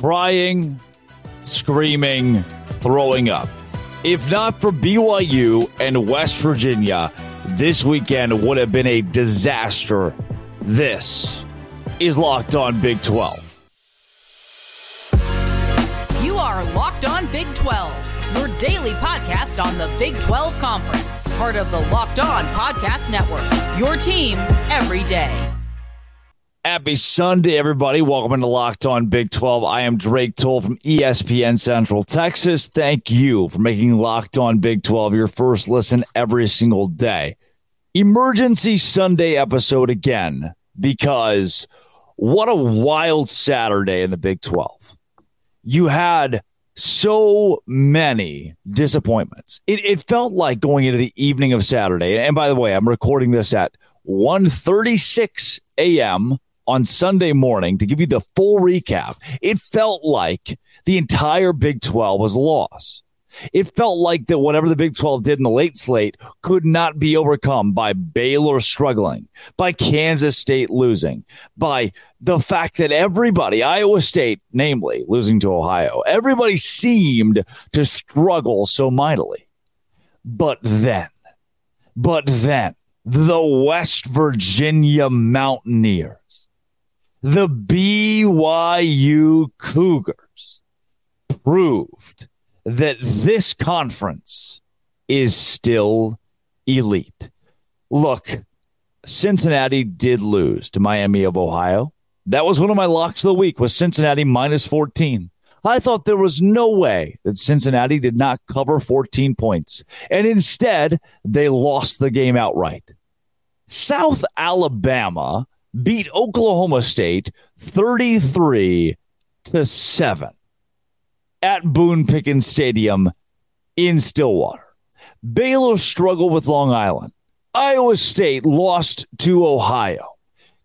crying, screaming, throwing up. If not for BYU and West Virginia, this weekend would have been a disaster. This is Locked On Big 12. You are Locked On Big 12, your daily podcast on the Big 12 Conference, part of the Locked On Podcast Network. Your team every day. Happy Sunday, everybody. Welcome to Locked On Big 12. I am Drake Toll from ESPN Central Texas. Thank you for making Locked On Big 12 your first listen every single day. Emergency Sunday episode again, because what a wild Saturday in the Big 12. You had so many disappointments. It, it felt like going into the evening of Saturday. And by the way, I'm recording this at 1:36 a.m on Sunday morning to give you the full recap, it felt like the entire Big 12 was a loss. It felt like that whatever the Big 12 did in the late slate could not be overcome by Baylor struggling, by Kansas State losing, by the fact that everybody, Iowa State, namely, losing to Ohio, everybody seemed to struggle so mightily. But then, but then, the West Virginia Mountaineers the BYU Cougars proved that this conference is still elite. Look, Cincinnati did lose to Miami of Ohio. That was one of my locks of the week was Cincinnati minus 14. I thought there was no way that Cincinnati did not cover 14 points. And instead, they lost the game outright. South Alabama beat Oklahoma State 33 to 7 at Boone Pickens Stadium in Stillwater. Baylor struggled with Long Island. Iowa State lost to Ohio.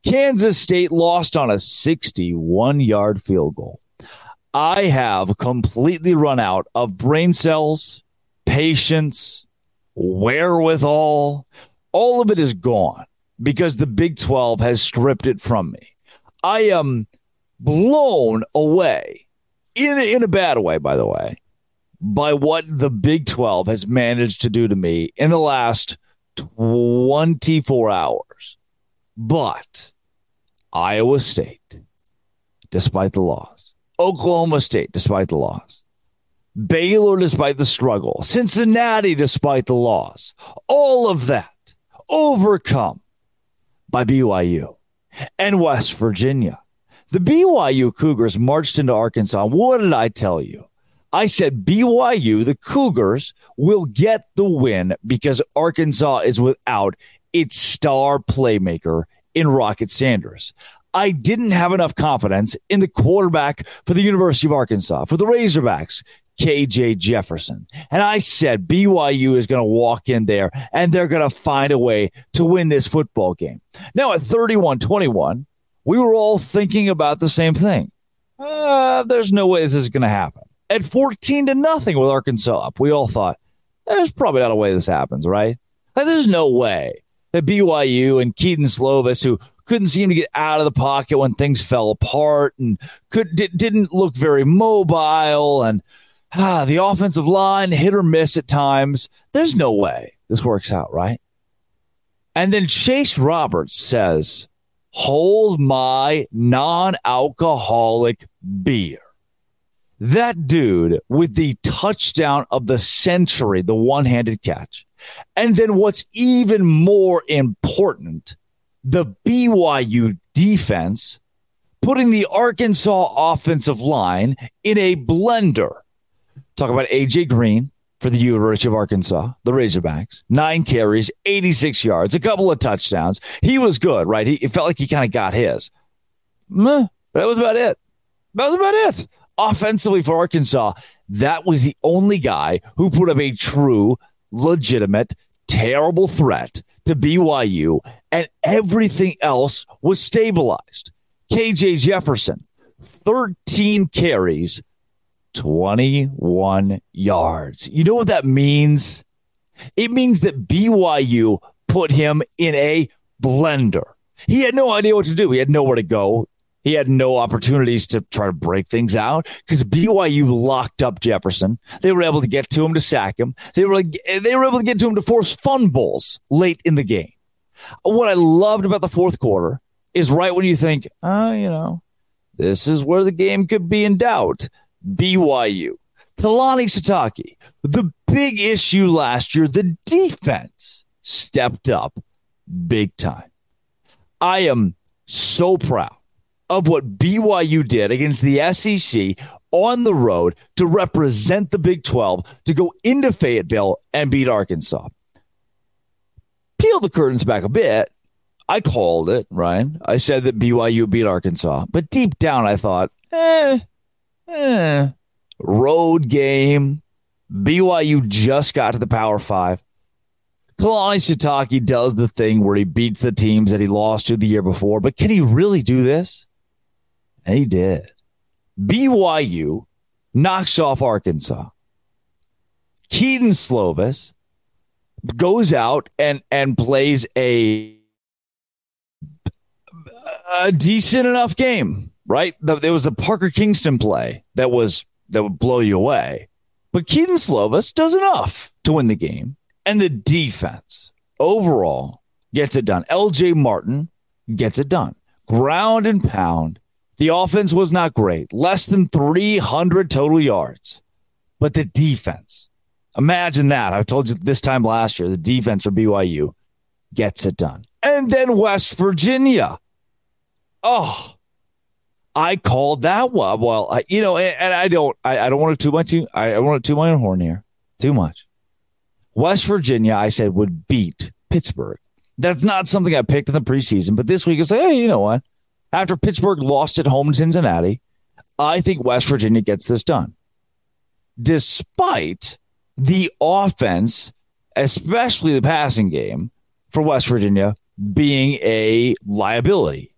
Kansas State lost on a 61 yard field goal. I have completely run out of brain cells, patience, wherewithal. All of it is gone because the Big 12 has stripped it from me. I am blown away in, in a bad way, by the way, by what the Big 12 has managed to do to me in the last 24 hours. But Iowa State, despite the loss, Oklahoma State, despite the loss, Baylor, despite the struggle, Cincinnati, despite the loss, all of that overcome by BYU and West Virginia. The BYU Cougars marched into Arkansas. What did I tell you? I said BYU, the Cougars, will get the win because Arkansas is without its star playmaker in Rocket Sanders. I didn't have enough confidence in the quarterback for the University of Arkansas, for the Razorbacks, KJ Jefferson. And I said BYU is going to walk in there and they're going to find a way to win this football game. Now at 31 21, we were all thinking about the same thing. Uh, there's no way this is going to happen. At 14 to nothing with Arkansas up, we all thought, there's probably not a way this happens, right? Like, there's no way that BYU and Kedon Slovis, who couldn't seem to get out of the pocket when things fell apart and could didn't look very mobile and ah, the offensive line hit or miss at times. There's no way this works out, right? And then Chase Roberts says, Hold my non alcoholic beer. That dude with the touchdown of the century, the one handed catch. And then what's even more important, the BYU defense putting the Arkansas offensive line in a blender Talk about AJ Green for the University of Arkansas, the Razorbacks. Nine carries, 86 yards, a couple of touchdowns. He was good, right? He it felt like he kind of got his. Meh, that was about it. That was about it. Offensively for Arkansas, that was the only guy who put up a true, legitimate, terrible threat to BYU, and everything else was stabilized. KJ Jefferson, 13 carries, 21 yards. You know what that means? It means that BYU put him in a blender. He had no idea what to do. He had nowhere to go. He had no opportunities to try to break things out because BYU locked up Jefferson. They were able to get to him to sack him. They were they were able to get to him to force fumbles late in the game. What I loved about the fourth quarter is right when you think, oh, you know, this is where the game could be in doubt. BYU, Kalani Sitake, the big issue last year, the defense stepped up big time. I am so proud of what BYU did against the SEC on the road to represent the Big 12 to go into Fayetteville and beat Arkansas. Peel the curtains back a bit. I called it, Ryan. I said that BYU beat Arkansas, but deep down I thought, eh, eh, road game. BYU just got to the Power Five. Kalani Sitake does the thing where he beats the teams that he lost to the year before, but can he really do this? And he did. BYU knocks off Arkansas. Kedon Slovis goes out and and plays a a decent enough game, right? There was a Parker Kingston play that was that would blow you away, but Kedon Slovis does enough to win the game, and the defense overall gets it done. L.J. Martin gets it done. Ground and pound the offense was not great, less than 300 total yards. But the defense, imagine that. I told you this time last year, the defense for BYU gets it done. And then West Virginia. Oh, I called that one. Well, I, you know, and, and I don't, I, I, don't want to too much. I, I want to toot my own horn here. Too much. West Virginia, I said, would beat Pittsburgh. That's not something I picked in the preseason, but this week it's like, hey, you know what? After Pittsburgh lost at home in Cincinnati, I think West Virginia gets this done. Despite the offense, especially the passing game for West Virginia being a liability.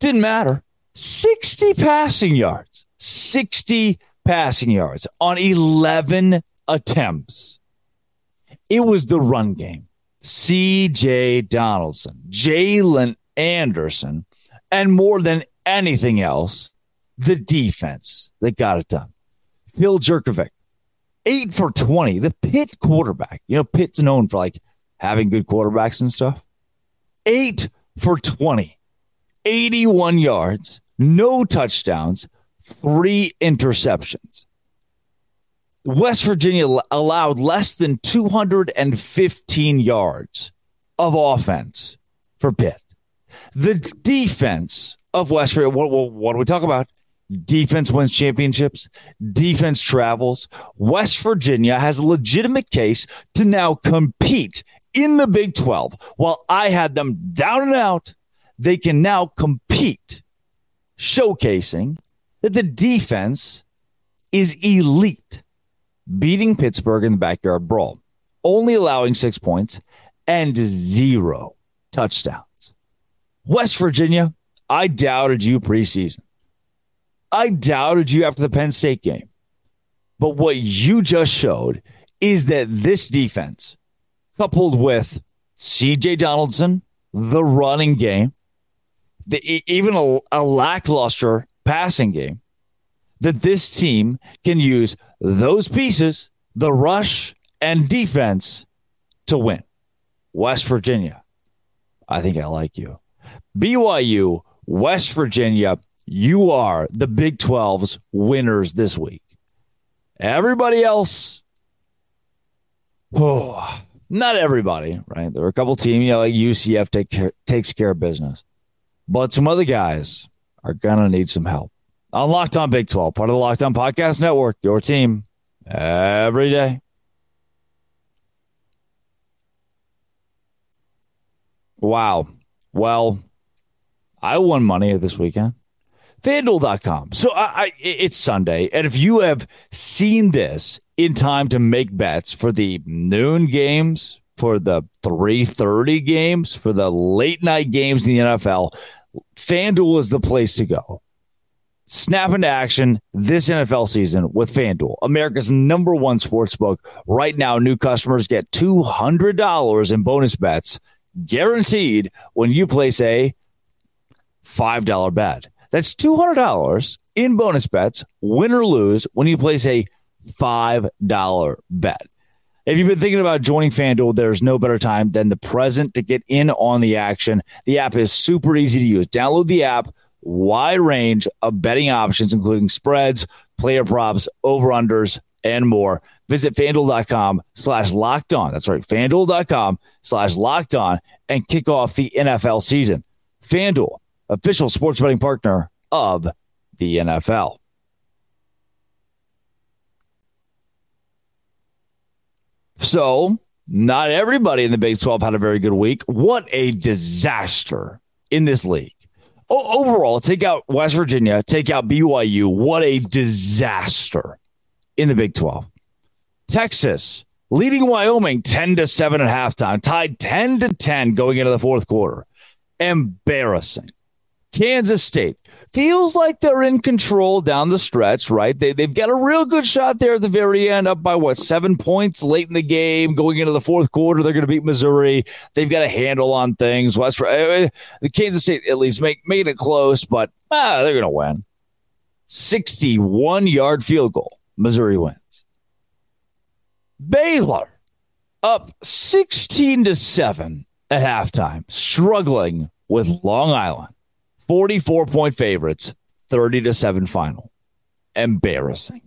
Didn't matter. 60 passing yards, 60 passing yards on 11 attempts. It was the run game. CJ Donaldson, Jalen Anderson, and more than anything else, the defense that got it done. Phil Jurkovec, eight for 20. The Pitt quarterback, you know, Pitt's known for like having good quarterbacks and stuff. Eight for 20, 81 yards, no touchdowns, three interceptions. West Virginia allowed less than 215 yards of offense for Pitt. The defense of West Virginia, what, what, what do we talk about? Defense wins championships. Defense travels. West Virginia has a legitimate case to now compete in the Big 12. While I had them down and out, they can now compete, showcasing that the defense is elite, beating Pittsburgh in the backyard brawl, only allowing six points and zero touchdowns. West Virginia, I doubted you preseason. I doubted you after the Penn State game. But what you just showed is that this defense, coupled with CJ Donaldson, the running game, the, even a, a lackluster passing game, that this team can use those pieces, the rush and defense, to win. West Virginia, I think I like you. BYU, West Virginia, you are the Big 12's winners this week. Everybody else, oh, not everybody, right? There are a couple teams, you know, like UCF take care, takes care of business, but some other guys are gonna need some help. On Locked On Big 12, part of the Locked On Podcast Network, your team every day. Wow. Well, I won money this weekend. FanDuel.com. So I, I, it's Sunday, and if you have seen this in time to make bets for the noon games, for the 3:30 games, for the late night games in the NFL, FanDuel is the place to go. Snap into action this NFL season with FanDuel, America's number one sports book. Right now, new customers get $200 in bonus bets guaranteed when you place a $5 bet. That's $200 in bonus bets, win or lose, when you place a $5 bet. If you've been thinking about joining FanDuel, there's no better time than the present to get in on the action. The app is super easy to use. Download the app, wide range of betting options, including spreads, player props, over-unders, and more. Visit fanduel.com slash locked on. That's right, fanduel.com slash locked on and kick off the NFL season. FanDuel, official sports betting partner of the NFL. So, not everybody in the Big 12 had a very good week. What a disaster in this league. O- overall, take out West Virginia, take out BYU. What a disaster in the Big 12. Texas leading Wyoming 10 to 7 at halftime, tied 10 to 10 going into the fourth quarter. Embarrassing. Kansas State feels like they're in control down the stretch, right? They, they've got a real good shot there at the very end, up by what, seven points late in the game, going into the fourth quarter. They're going to beat Missouri. They've got a handle on things. West, uh, the Kansas State at least make, making it close, but ah, they're going to win. 61 yard field goal. Missouri wins. Baylor up 16 to 7 at halftime, struggling with Long Island. 44 point favorites, 30 to 7 final. Embarrassing.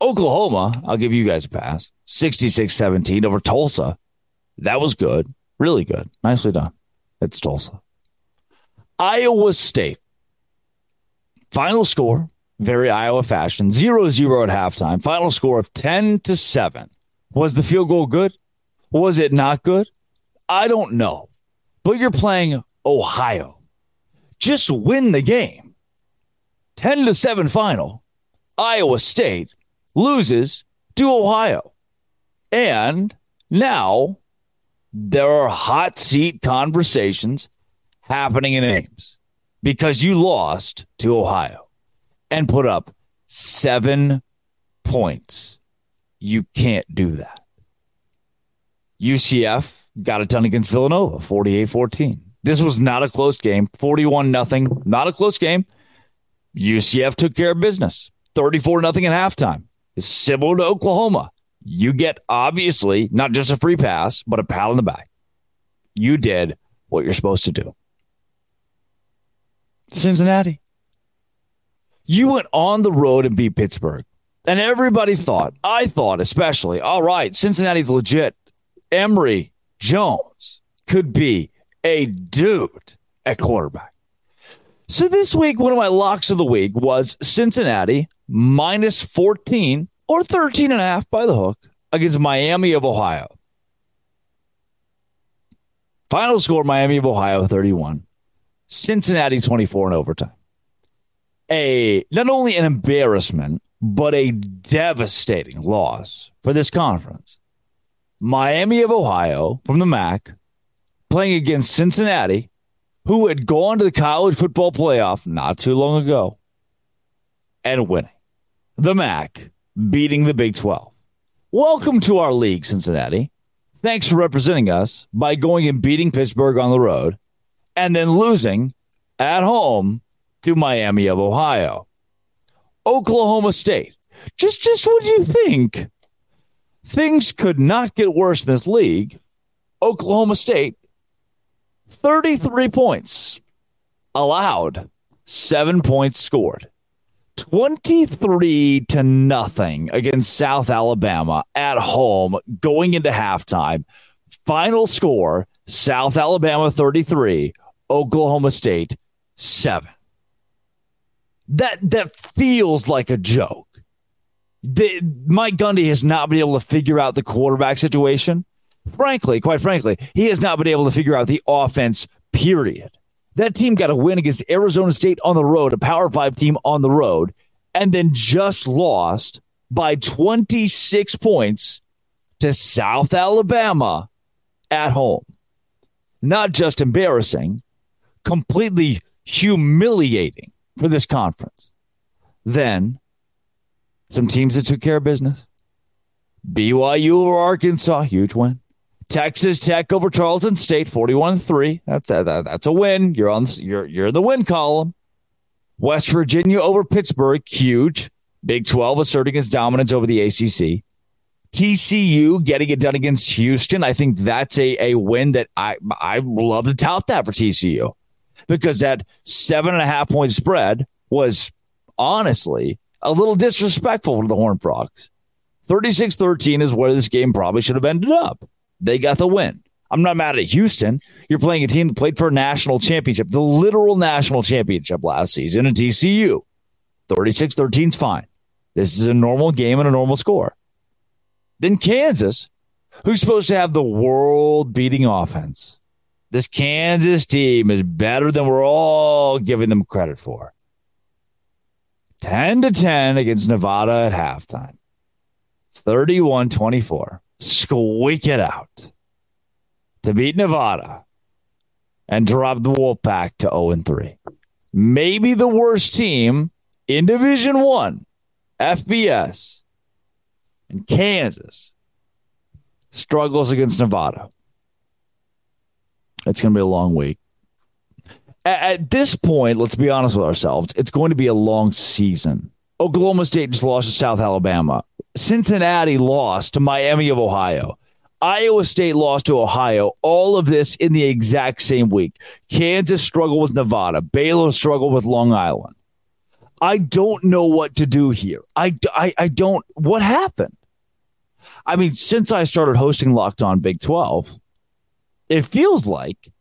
Oklahoma, I'll give you guys a pass. 66 17 over Tulsa. That was good. Really good. Nicely done. It's Tulsa. Iowa State. Final score, very Iowa fashion, 0 0 at halftime. Final score of 10 to 7. Was the field goal good? Was it not good? I don't know. But you're playing Ohio just win the game. 10 to 7 final. Iowa State loses to Ohio. And now there are hot seat conversations happening in Ames because you lost to Ohio and put up seven points. You can't do that. UCF got it done against Villanova, 48 14. This was not a close game. 41 nothing. Not a close game. UCF took care of business. 34 nothing at halftime. It's similar to Oklahoma. You get obviously not just a free pass, but a pat on the back. You did what you're supposed to do. Cincinnati. You went on the road and beat Pittsburgh. And everybody thought, I thought especially, all right, Cincinnati's legit. Emory Jones could be a dude at quarterback. So this week, one of my locks of the week was Cincinnati minus 14 or 13 and a half by the hook against Miami of Ohio. Final score Miami of Ohio 31. Cincinnati 24 in overtime. A not only an embarrassment, but a devastating loss for this conference. Miami of Ohio from the MAC playing against Cincinnati, who had gone to the college football playoff not too long ago and winning. The MAC beating the Big 12. Welcome to our league, Cincinnati. Thanks for representing us by going and beating Pittsburgh on the road and then losing at home to Miami of Ohio. Oklahoma State. Just just what do you think? Things could not get worse in this league. Oklahoma State 33 points allowed, seven points scored. 23 to nothing against South Alabama at home going into halftime. Final score South Alabama 33, Oklahoma State 7. That that feels like a joke. The, Mike Gundy has not been able to figure out the quarterback situation frankly, quite frankly, he has not been able to figure out the offense, period. That team got a win against Arizona State on the road, a Power Five team on the road, and then just lost by 26 points to South Alabama at home. Not just embarrassing, completely humiliating for this conference. Then, some teams that took care of business. BYU or Arkansas, huge win. Texas Tech over Tarleton State, 41-3. That's a, that's a win. You're on you're you're in the win column. West Virginia over Pittsburgh, huge. Big 12 asserting its dominance over the ACC. TCU getting it done against Houston. I think that's a, a win that I I love to tout that for TCU because that seven and a half point spread was honestly a little disrespectful to the Horn Frogs. 36 13 is where this game probably should have ended up. They got the win. I'm not mad at Houston. You're playing a team that played for a national championship, the literal national championship last season in TCU. 36 13 is fine. This is a normal game and a normal score. Then Kansas, who's supposed to have the world beating offense. This Kansas team is better than we're all giving them credit for. 10 to 10 against Nevada at halftime. 31 24. Squeak it out to beat Nevada and drop the Wolfpack to 0 3. Maybe the worst team in Division 1, FBS, and Kansas struggles against Nevada. It's going to be a long week. At, at this point, let's be honest with ourselves, it's going to be a long season. Oklahoma State just lost to South Alabama. Cincinnati lost to Miami of Ohio. Iowa State lost to Ohio. All of this in the exact same week. Kansas struggled with Nevada. Baylor struggled with Long Island. I don't know what to do here. I, I, I don't. What happened? I mean, since I started hosting Locked On Big 12, it feels like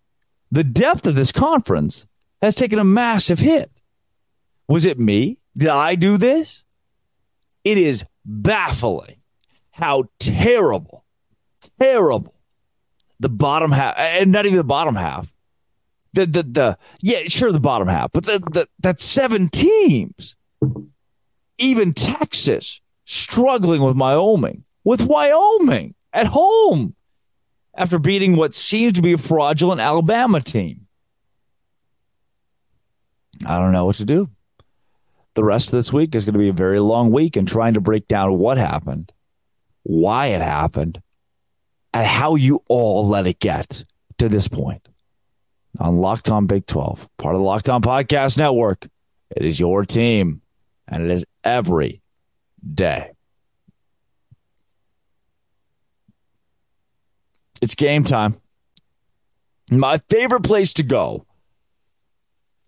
the depth of this conference has taken a massive hit. Was it me? Did I do this? It is baffling how terrible, terrible the bottom half, and not even the bottom half. The the the yeah, sure the bottom half, but the, the that seven teams, even Texas struggling with Wyoming, with Wyoming at home after beating what seems to be a fraudulent Alabama team. I don't know what to do the rest of this week is going to be a very long week and trying to break down what happened, why it happened, and how you all let it get to this point. On Locked On Big 12, part of the Locked On Podcast Network, it is your team, and it is every day. It's game time. My favorite place to go,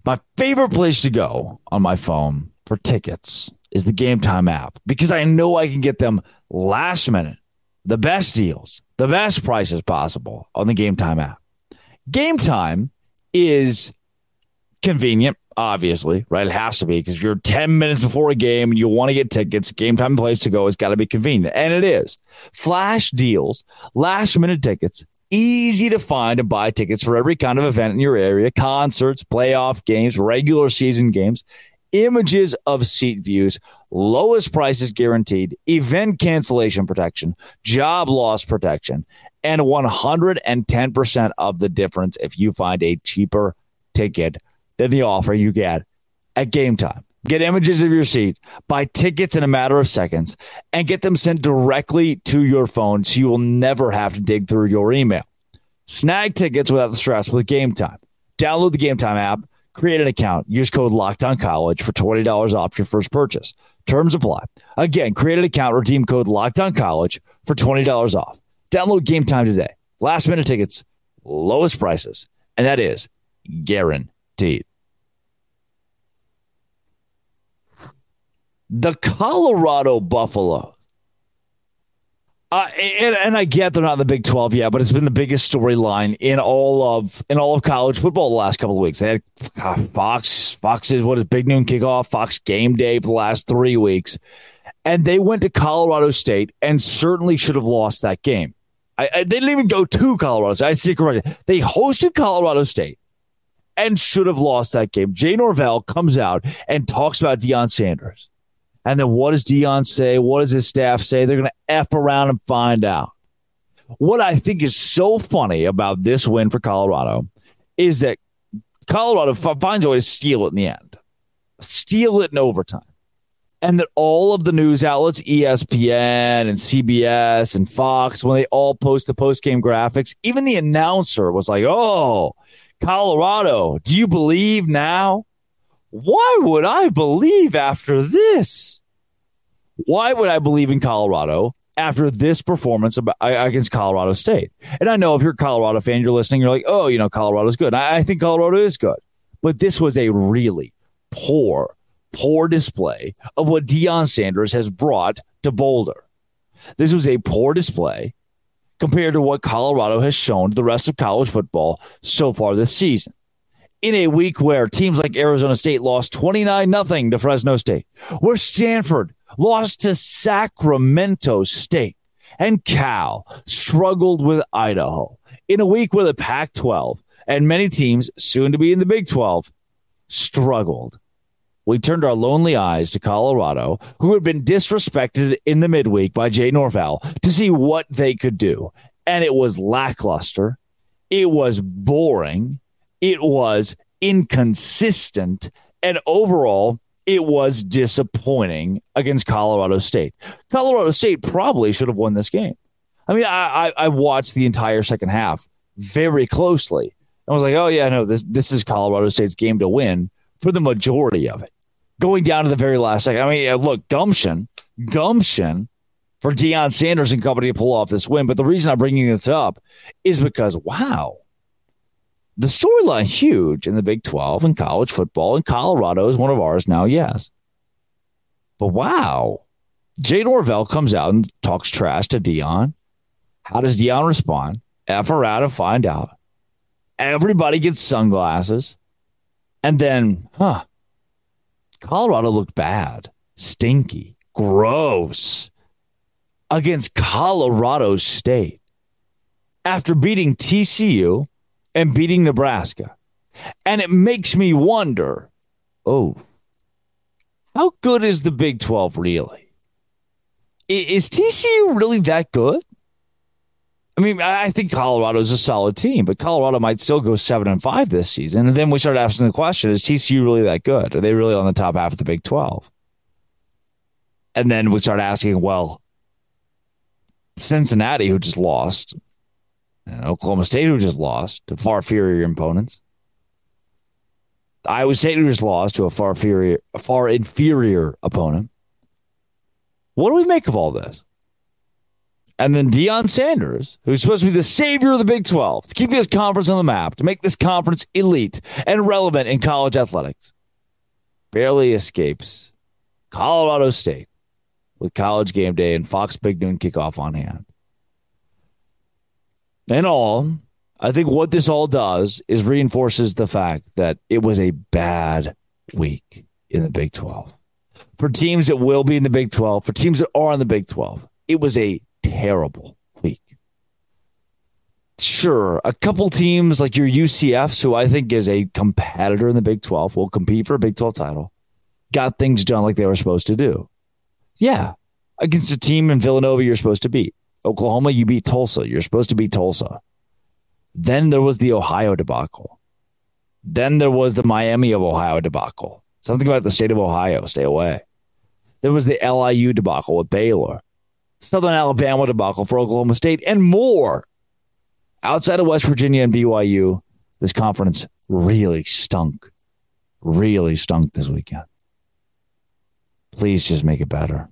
my favorite place to go on my phone for tickets is the Game Time app because I know I can get them last minute, the best deals, the best prices possible on the Game Time app. Game Time is convenient, obviously, right? It has to be because you're 10 minutes before a game and you want to get tickets. Game Time place to go. It's got to be convenient. And it is. Flash deals, last minute tickets, easy to find and buy tickets for every kind of event in your area concerts, playoff games, regular season games images of seat views, lowest prices guaranteed, event cancellation protection, job loss protection, and 110% of the difference if you find a cheaper ticket than the offer you get at game time. Get images of your seat, buy tickets in a matter of seconds, and get them sent directly to your phone so you will never have to dig through your email. Snag tickets without the stress with Game Time. Download the Game Time app Create an account. Use code Lockdown College for twenty dollars off your first purchase. Terms apply. Again, create an account. Redeem code Lockdown College for twenty dollars off. Download Game Time today. Last minute tickets, lowest prices, and that is guaranteed. The Colorado Buffalo uh, and, and I get they're not in the Big Twelve yet, but it's been the biggest storyline in all of in all of college football the last couple of weeks. They had uh, Fox, Fox is what is Big Noon kickoff, Fox Game Day for the last three weeks, and they went to Colorado State and certainly should have lost that game. I, I, they didn't even go to Colorado. State. I see correctly. They hosted Colorado State and should have lost that game. Jay Norvell comes out and talks about Deion Sanders and then what does Deion say? What does his staff say? They're going to F around and find out. What I think is so funny about this win for Colorado is that Colorado f- finds a way to steal it in the end, steal it in overtime. and that all of the news outlets, ESPN and CBS and Fox, when they all post the post game graphics, even the announcer was like, "Oh, Colorado, do you believe now?" Why would I believe after this? Why would I believe in Colorado after this performance against Colorado State? And I know if you're a Colorado fan, you're listening, you're like, oh, you know, Colorado's good. I, think Colorado is good. But this was a really poor, poor display of what Deion Sanders has brought to Boulder. This was a poor display compared to what Colorado has shown to the rest of college football so far this season in a week where teams like Arizona State lost 29 nothing to Fresno State, where Stanford lost to Sacramento State, and Cal struggled with Idaho. In a week where the Pac 12 and many teams, soon to be in the Big 12, struggled. We turned our lonely eyes to Colorado, who had been disrespected in the midweek by Jay Norvell, to see what they could do. And it was lackluster. It was boring it was inconsistent, and overall, it was disappointing against Colorado State. Colorado State probably should have won this game. I mean, I, I, I watched the entire second half very closely. I was like, oh yeah, no, this this is Colorado State's game to win for the majority of it. Going down to the very last second. I mean, look, gumption, gumption for Deion Sanders and company to pull off this win. But the reason I'm bringing this up is because wow, the storyline huge in the Big 12 and college football, and Colorado is one of ours now, yes. But wow, Jay Norvell comes out and talks trash to Deion. How does Deion respond? F her out find out. Everybody gets sunglasses. And then, huh, Colorado looked bad, stinky, gross against Colorado State. After beating TCU and beating Nebraska. And it makes me wonder oh, how good is the Big 12 really? Is TCU really that good? I mean, I think Colorado is a solid team, but Colorado might still go seven and five this season. And then we start asking the question: Is TCU really that good? Are they really on the top half of the Big Twelve? And then we start asking, well, Cincinnati, who just lost, and Oklahoma State, who just lost to far inferior opponents. Iowa State, who just lost to a far inferior, a far inferior opponent. What do we make of all this? And then Deion Sanders, who's supposed to be the savior of the Big 12, to keep this conference on the map, to make this conference elite and relevant in college athletics, barely escapes Colorado State with college game day and Fox Big Noon kickoff on hand in all, I think what this all does is reinforces the fact that it was a bad week in the Big 12. For teams that will be in the Big 12, for teams that are in the Big 12, it was a terrible week. Sure, a couple teams like your UCFs, who I think is a competitor in the Big 12, will compete for a Big 12 title, got things done like they were supposed to do. Yeah, against a team in Villanova you're supposed to beat. Oklahoma, you beat Tulsa. You're supposed to beat Tulsa. Then there was the Ohio debacle. Then there was the Miami of Ohio debacle. Something about the state of Ohio. Stay away. There was the LIU debacle with Baylor. Southern Alabama debacle for Oklahoma State, and more. Outside of West Virginia and BYU, this conference really stunk. Really stunk this weekend. Please just make it better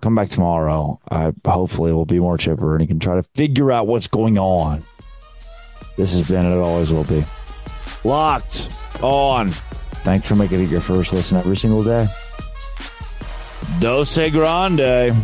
come back tomorrow. I hopefully will be more chipper and you can try to figure out what's going on. This has been it always will be. Locked on. Thanks for making it your first listen every single day. Dose Grande.